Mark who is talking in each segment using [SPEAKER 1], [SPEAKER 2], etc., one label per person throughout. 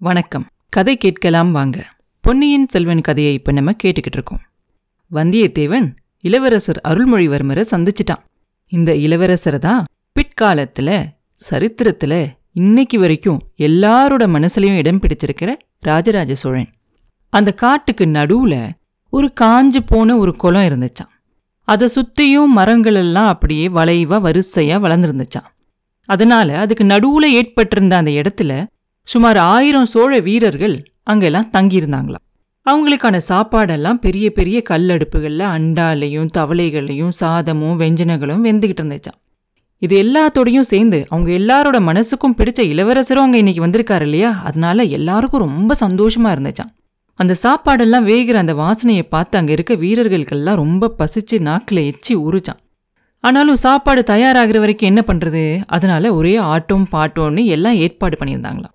[SPEAKER 1] வணக்கம். கதை கேட்கலாம் வாங்க. பொன்னியின் செல்வன் கதையை இப்ப நம்ம கேட்டுக்கிட்டு இருக்கோம். வந்தியத்தேவன் இளவரசர் அருள்மொழிவர்மரை சந்திச்சிட்டான். இந்த இளவரசரை தான் பிற்காலத்துல சரித்திரத்துல இன்னைக்கு வரைக்கும் எல்லாரோட மனசுலயும் இடம் பிடிச்சிருக்கிற ராஜராஜ சோழன். அந்த காட்டுக்கு நடுவுல ஒரு காஞ்சு போன ஒரு குளம் இருந்துச்சாம். அதை சுத்தியும் மரங்களெல்லாம் அப்படியே வளைவா வரிசையா வளர்ந்துருந்துச்சான் அதனால அதுக்கு நடுவுல ஏற்பட்டிருந்த அந்த இடத்துல சுமார் ஆயிரம் சோழ வீரர்கள் அங்கெல்லாம் தங்கியிருந்தாங்களாம். அவங்களுக்கான சாப்பாடெல்லாம் பெரிய பெரிய கல்லடுப்புகளில் அண்டாலையும் தவளைகளையும் சாதமும் வெஞ்சனங்களும் வெந்துகிட்டு இருந்துச்சாம். இது எல்லாத்தோடையும் சேர்ந்து அவங்க எல்லாரோட மனசுக்கும் பிடிச்ச இளவரசரும் அங்கே இன்னைக்கு வந்திருக்காரு இல்லையா? அதனால எல்லாருக்கும் ரொம்ப சந்தோஷமா இருந்துச்சாம். அந்த சாப்பாடெல்லாம் வேகிற அந்த வாசனையை பார்த்து அங்கே இருக்க வீரர்களுக்கெல்லாம் ரொம்ப பசிச்சு நாக்கில் எச்சி உரிச்சான் ஆனாலும் சாப்பாடு தயாராகிற வரைக்கும் என்ன பண்ணுறது அதனால ஒரே ஆட்டம் பாட்டோன்னு எல்லாம் ஏற்பாடு பண்ணியிருந்தாங்களாம்.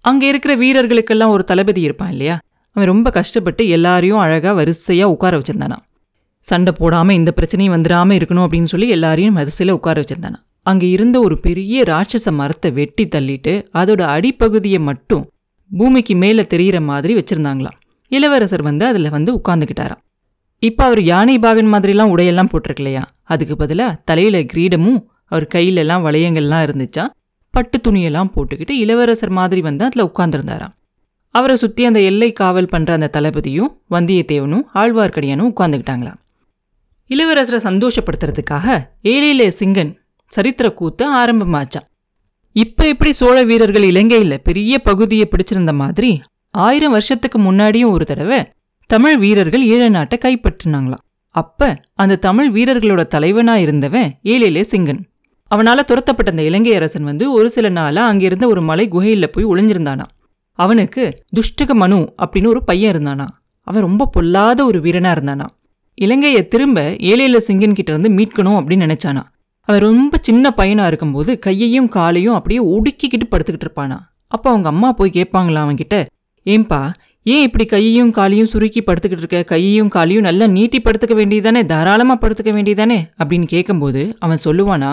[SPEAKER 1] அங்கே இருக்கிற வீரர்களுக்கெல்லாம் ஒரு தளபதி இருப்பான் இல்லையா? அவன் ரொம்ப கஷ்டப்பட்டு எல்லாரையும் அழகாக வரிசையாக உட்கார வச்சுருந்தானா சண்டை போடாமல் இந்த பிரச்சனையும் வந்துடாமல் இருக்கணும் அப்படின்னு சொல்லி எல்லாரையும் வரிசையில் உட்கார வச்சுருந்தானா அங்கே இருந்த ஒரு பெரிய ராட்சச மரத்தை வெட்டி தள்ளிட்டு அதோட அடிப்பகுதியை மட்டும் பூமிக்கு மேலே தெரிகிற மாதிரி வச்சுருந்தாங்களாம். இளவரசர் வந்து அதில் வந்து உட்காந்துக்கிட்டாராம் இப்போ அவர் யானை பாகன் மாதிரிலாம் உடையெல்லாம் போட்டிருக்கலையா அதுக்கு பதிலாக தலையில் கிரீடமும் அவர் கையிலெல்லாம் வளையங்கள்லாம் இருந்துச்சா பட்டு துணியெல்லாம் போட்டுக்கிட்டு இளவரசர் மாதிரி வந்து அதில் உட்காந்துருந்தாராம் அவரை சுற்றி அந்த எல்லை காவல் பண்ணுற அந்த தளபதியும் வந்தியத்தேவனும் ஆழ்வார்க்கடியானும் உட்காந்துக்கிட்டாங்களாம் இளவரசரை சந்தோஷப்படுத்துறதுக்காக ஏழையிலே சிங்கன் சரித்திர கூத்து ஆரம்பமாச்சான் இப்போ எப்படி சோழ வீரர்கள் இலங்கையில் பெரிய பகுதியை பிடிச்சிருந்த மாதிரி ஆயிரம் வருஷத்துக்கு முன்னாடியும் ஒரு தடவை தமிழ் வீரர்கள் ஈழ நாட்டை கைப்பற்றினாங்களாம். அப்ப அந்த தமிழ் வீரர்களோட தலைவனா இருந்தவன் ஏழிலே சிங்கன். அவனால் துரத்தப்பட்ட அந்த இலங்கை அரசன் வந்து ஒரு சில நாளாக அங்கிருந்த ஒரு மலை குகையில் போய் ஒளிஞ்சிருந்தானா? அவனுக்கு துஷ்டக மனு அப்படின்னு ஒரு பையன் இருந்தானா? அவன் ரொம்ப பொல்லாத ஒரு வீரனாக இருந்தானா? இலங்கையை திரும்ப ஏழையில சிங்கன் கிட்ட இருந்து மீட்கணும் அப்படின்னு நினைச்சானா? அவன் ரொம்ப சின்ன பையனாக இருக்கும்போது கையையும் காலையும் அப்படியே ஒடுக்கிக்கிட்டு படுத்துக்கிட்டு இருப்பானா? அப்போ அவங்க அம்மா போய் கேட்பாங்களா அவன்கிட்ட? ஏன்பா ஏன் இப்படி கையையும் காலையும் சுருக்கி படுத்துக்கிட்டு இருக்க? கையையும் காலையும் நல்லா நீட்டி படுத்துக்க வேண்டியதானே தாராளமாக படுத்துக்க வேண்டியதானே அப்படின்னு கேட்கும்போது அவன் சொல்லுவானா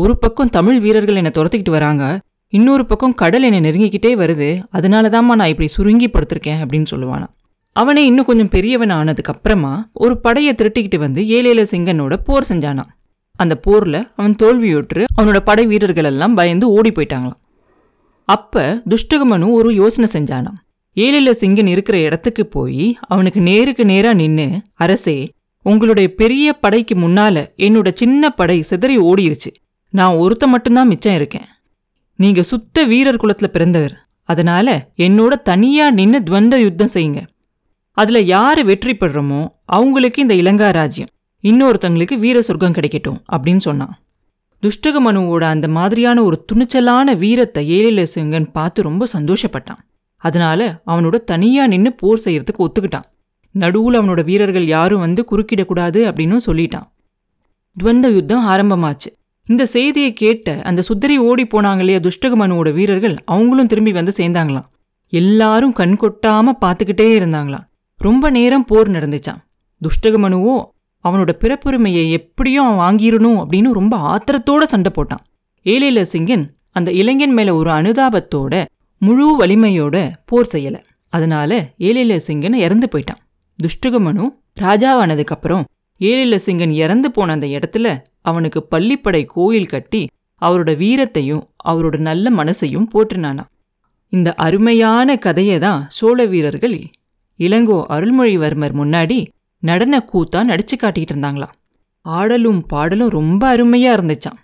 [SPEAKER 1] ஒரு பக்கம் தமிழ் வீரர்கள் என்னை துரத்திக்கிட்டு வராங்க இன்னொரு பக்கம் கடல் என்னை நெருங்கிக்கிட்டே வருது அதனால தாம்மா நான் இப்படி சுருங்கி படுத்திருக்கேன் அப்படின்னு சொல்லுவானா. அவனே இன்னும் கொஞ்சம் பெரியவன் ஆனதுக்கு அப்புறமா ஒரு படையை திருட்டிக்கிட்டு வந்து ஏழேல சிங்கனோட போர் செஞ்சானான் அந்த போரில் அவன் தோல்வியுற்று அவனோட படை வீரர்கள் எல்லாம் பயந்து ஓடி போயிட்டாங்களாம். அப்போ துஷ்டகமனு ஒரு யோசனை செஞ்சானான் ஏழில சிங்கன் இருக்கிற இடத்துக்கு போய் அவனுக்கு நேருக்கு நேராக நின்று அரசே உங்களுடைய பெரிய படைக்கு முன்னால என்னோட சின்ன படை சிதறி ஓடிருச்சு. நான் ஒருத்த மட்டும்தான் மிச்சம் இருக்கேன். நீங்க சுத்த வீரர் குலத்துல பிறந்தவர். அதனால என்னோட தனியா நின்று துவந்த யுத்தம் செய்யுங்க. அதுல யாரு வெற்றி பெறுறோமோ அவங்களுக்கு இந்த இலங்கா ராஜ்யம். இன்னொருத்தங்களுக்கு வீர சொர்க்கம் கிடைக்கட்டும் அப்படின்னு சொன்னான். துஷ்டகமனுவோட அந்த மாதிரியான ஒரு துணிச்சலான வீரத்தை ஏழில பார்த்து ரொம்ப சந்தோஷப்பட்டான். அதனால அவனோட தனியா நின்று போர் செய்யறதுக்கு ஒத்துக்கிட்டான். நடுவுல அவனோட வீரர்கள் யாரும் வந்து குறுக்கிடக்கூடாது அப்படின்னு சொல்லிட்டான். துவந்த யுத்தம் ஆரம்பமாச்சு. இந்த செய்தியை கேட்ட அந்த சுந்தரி ஓடி போனாங்க இல்லையா துஷ்டகமனுவோட வீரர்கள் அவங்களும் திரும்பி வந்து சேர்ந்தாங்களாம். எல்லாரும் கண் கொட்டாம பார்த்துக்கிட்டே இருந்தாங்களாம். ரொம்ப நேரம் போர் நடந்துச்சான் துஷ்டகமனுவோ அவனோட பிறப்புரிமையை எப்படியும் அவன் வாங்கிடணும் அப்படின்னு ரொம்ப ஆத்திரத்தோட சண்டை போட்டான். ஏலேல சிங்கன் அந்த இளைஞன் மேல ஒரு அனுதாபத்தோட முழு வலிமையோட போர் செய்யல. அதனால ஏலேல சிங்கன் இறந்து போயிட்டான். துஷ்டகமனு ராஜாவானதுக்கு அப்புறம் ஏழில சிங்கன் இறந்து போன அந்த இடத்துல அவனுக்கு பள்ளிப்படை கோயில் கட்டி அவரோட வீரத்தையும் அவரோட நல்ல மனசையும் போற்றினானா இந்த அருமையான கதையை தான் சோழ வீரர்கள் இளங்கோ அருள்மொழிவர்மர் முன்னாடி நடன கூத்தா நடிச்சு காட்டிக்கிட்டு இருந்தாங்களாம். ஆடலும் பாடலும் ரொம்ப அருமையா இருந்துச்சான்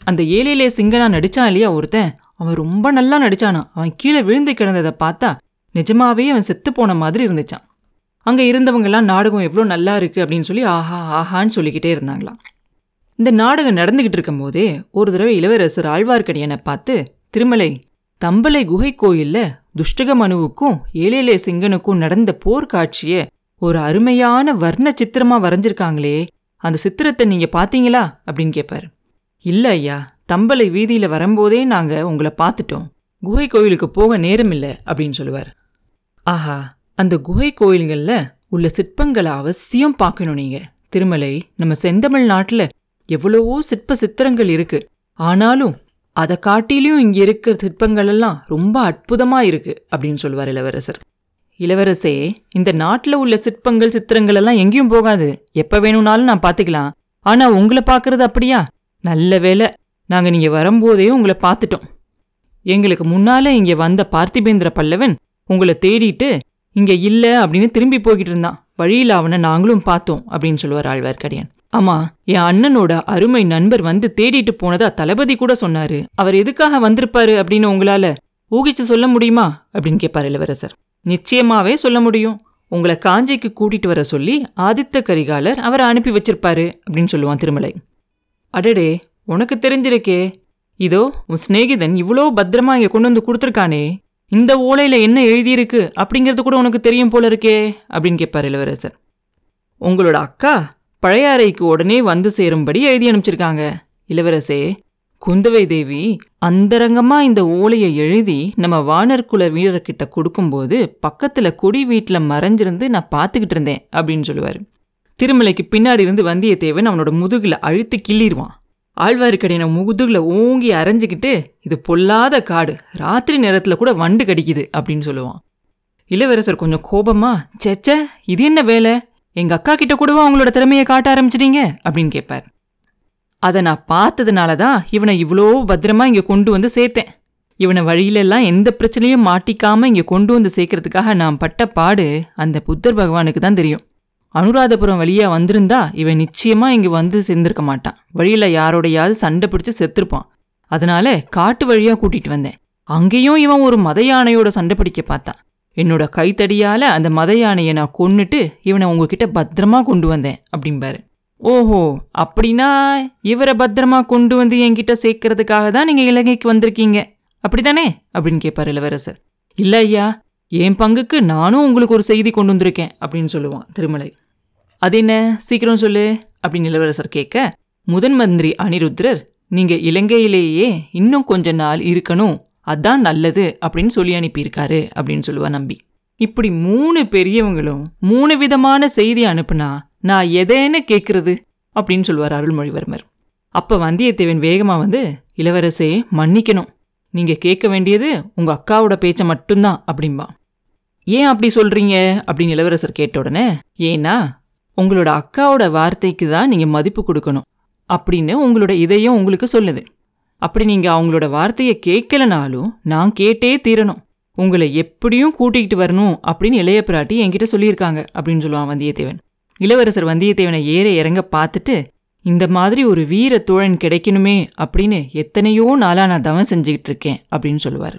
[SPEAKER 1] அந்த ஏழையிலே சிங்கனா நடிச்சான் இல்லையா ஒருத்தன்? அவன் ரொம்ப நல்லா நடிச்சானா அவன் கீழே விழுந்து கிடந்ததை பார்த்தா நிஜமாவே அவன் செத்து போன மாதிரி இருந்துச்சான் அங்கே இருந்தவங்கெல்லாம் நாடகம் எவ்வளோ நல்லா இருக்குது அப்படின்னு சொல்லி ஆஹா ஆஹான்னு சொல்லிக்கிட்டே இருந்தாங்களாம். இந்த நாடகம் நடந்துக்கிட்டு இருக்கும்போதே ஒரு தடவை இளவரசர் ஆழ்வார்க்கடியனை பார்த்து திருமலை தம்பலை குகை கோயிலில் துஷ்டக மனுவுக்கும் ஏழேலே சிங்கனுக்கும் நடந்த போர்க்காட்சியை ஒரு அருமையான வர்ண சித்திரமா வரைஞ்சிருக்காங்களே அந்த சித்திரத்தை நீங்கள் பார்த்தீங்களா? அப்படின்னு கேட்பார் இல்லை ஐயா தம்பலை வீதியில் வரும்போதே நாங்கள் உங்களை பார்த்துட்டோம். குகை கோயிலுக்கு போக நேரம் இல்லை அப்படின்னு சொல்லுவார். ஆஹா அந்த குகை கோயில்கள்ல உள்ள சிற்பங்களை அவசியம் பார்க்கணும் நீங்க. திருமலை நம்ம செந்தமிழ் நாட்டில் எவ்வளவோ சிற்ப சித்திரங்கள் இருக்கு. ஆனாலும் அதை காட்டிலையும் இங்க இருக்கிற சிற்பங்கள் எல்லாம் ரொம்ப அற்புதமா இருக்கு அப்படின்னு சொல்லுவார் இளவரசர். இளவரசே இந்த நாட்டுல உள்ள சிற்பங்கள் சித்திரங்கள் எல்லாம் எங்கேயும் போகாது. எப்ப வேணும்னாலும் நான் பாத்துக்கலாம் ஆனா உங்களை பார்க்கறது அப்படியா? நல்ல வேலை நாங்க நீங்க வரும்போதே உங்களை பார்த்துட்டோம். எங்களுக்கு முன்னால இங்க வந்த பார்த்திபேந்திர பல்லவன் உங்களை தேடிட்டு இங்கே இல்லை அப்படின்னு திரும்பி போய்கிட்டு இருந்தான். வழியில் அவனை நாங்களும் பார்த்தோம் அப்படின்னு சொல்லுவார் ஆழ்வார்க்கடியான். ஆமாம் என் அண்ணனோட அருமை நண்பர் வந்து தேடிட்டு போனதா தளபதி கூட சொன்னாரு. அவர் எதுக்காக வந்திருப்பாரு அப்படின்னு உங்களால ஊகிச்சு சொல்ல முடியுமா? அப்படின்னு கேட்பார் இளவரசர். நிச்சயமாவே சொல்ல முடியும். உங்களை காஞ்சிக்கு கூட்டிட்டு வர சொல்லி ஆதித்த கரிகாலர் அவரை அனுப்பி வச்சிருப்பாரு அப்படின்னு சொல்லுவான் திருமலை. அடடே உனக்கு தெரிஞ்சிருக்கே. இதோ உன் சிநேகிதன் இவ்வளோ பத்திரமா இங்கே கொண்டு வந்து கொடுத்துருக்கானே. இந்த ஓலையில் என்ன எழுதியிருக்கு அப்படிங்கிறது கூட உனக்கு தெரியும் போல இருக்கே அப்படின்னு கேட்பார் இளவரசர். உங்களோட அக்கா பழைய அறைக்கு உடனே வந்து சேரும்படி எழுதி அனுப்பிச்சிருக்காங்க. இளவரசே குந்தவை தேவி அந்தரங்கமாக இந்த ஓலையை எழுதி நம்ம வானர்குல வீரர்கிட்ட கொடுக்கும்போது பக்கத்தில் கொடி வீட்டில் மறைஞ்சிருந்து நான் பார்த்துக்கிட்டு இருந்தேன் அப்படின்னு சொல்லுவார். திருமலைக்கு பின்னாடி இருந்து வந்தியத்தேவன் அவனோட முதுகில் அழுத்தி கிள்ளிடுவான் ஆழ்வார்க்கடியின முதுகுல ஓங்கி அரைஞ்சுக்கிட்டு இது பொல்லாத காடு. ராத்திரி நேரத்தில் கூட வண்டு கடிக்குது அப்படின்னு சொல்லுவான். இளவரசர் கொஞ்சம் கோபமா சேச்சே இது என்ன வேலை? எங்கள் அக்கா கிட்ட கூடவா அவங்களோட திறமையை காட்ட ஆரம்பிச்சிட்டீங்க? அப்படின்னு கேட்பார். அதை நான் பார்த்ததுனால தான் இவனை இவ்வளோ பத்திரமா இங்கே கொண்டு வந்து சேர்த்தேன். இவனை வழியிலெல்லாம் எந்த பிரச்சனையும் மாட்டிக்காமல் இங்கே கொண்டு வந்து சேர்க்கறதுக்காக நான் பட்ட பாடு அந்த புத்தர் பகவானுக்கு தான் தெரியும். அனுராதபுரம் வழியாக வந்திருந்தா இவன் நிச்சயமா இங்கே வந்து சேர்ந்திருக்க மாட்டான். வழியில் யாரோடையாவது சண்டை பிடிச்சு செத்துருப்பான். அதனால காட்டு வழியாக கூட்டிகிட்டு வந்தேன். அங்கேயும் இவன் ஒரு மத யானையோட சண்டை பிடிக்க பார்த்தான். என்னோட கைத்தடியால் அந்த மத யானையை நான் கொன்னுட்டு இவனை உங்ககிட்ட பத்திரமா கொண்டு வந்தேன் அப்படிம்பாரு. ஓஹோ அப்படின்னா இவரை பத்திரமா கொண்டு வந்து என்கிட்ட சேர்க்கறதுக்காக தான் நீங்கள் இலங்கைக்கு வந்திருக்கீங்க. அப்படிதானே அப்படின்னு கேட்பார் இளவரசர். இல்லை ஐயா என் பங்குக்கு நானும் உங்களுக்கு ஒரு செய்தி கொண்டு வந்திருக்கேன் அப்படின்னு சொல்லுவான் திருமலை. அது என்ன? சீக்கிரம் சொல்லு அப்படின்னு இளவரசர் கேட்க முதன் மந்திரி அனிருத்ரர் நீங்கள் இலங்கையிலேயே இன்னும் கொஞ்ச நாள் இருக்கணும் அதான் நல்லது அப்படின்னு சொல்லி அனுப்பியிருக்காரு அப்படின்னு சொல்லுவா நம்பி. இப்படி மூணு பெரியவங்களும் மூணு விதமான செய்தி அனுப்புனா நான் எதேன்னு கேட்குறது அப்படின்னு சொல்லுவார் அருள்மொழிவர்மர். அப்போ வந்தியத்தேவன் வேகமாக வந்து இளவரசே மன்னிக்கணும். நீங்கள் கேட்க வேண்டியது உங்கள் அக்காவோட பேச்சை மட்டும்தான் அப்படிம்பா. ஏன் அப்படி சொல்றீங்க? அப்படின்னு இளவரசர் கேட்ட உடனே ஏன்னா உங்களோட அக்காவோட வார்த்தைக்கு தான் நீங்க மதிப்பு கொடுக்கணும் அப்படின்னு உங்களோட இதயம் உங்களுக்கு சொல்லுது. அப்படி நீங்க அவங்களோட வார்த்தையை கேட்கலனாலும் நான் கேட்டே தீரணும். உங்களை எப்படியும் கூட்டிகிட்டு வரணும் அப்படின்னு இளைய பிராட்டி என்கிட்ட சொல்லியிருக்காங்க அப்படின்னு சொல்லுவான் வந்தியத்தேவன். இளவரசர் வந்தியத்தேவனை ஏற இறங்க பார்த்துட்டு இந்த மாதிரி ஒரு வீர தோழன் கிடைக்கணுமே அப்படின்னு எத்தனையோ நாளா நான் தவம் செஞ்சுக்கிட்டு இருக்கேன் அப்படின்னு சொல்லுவார்.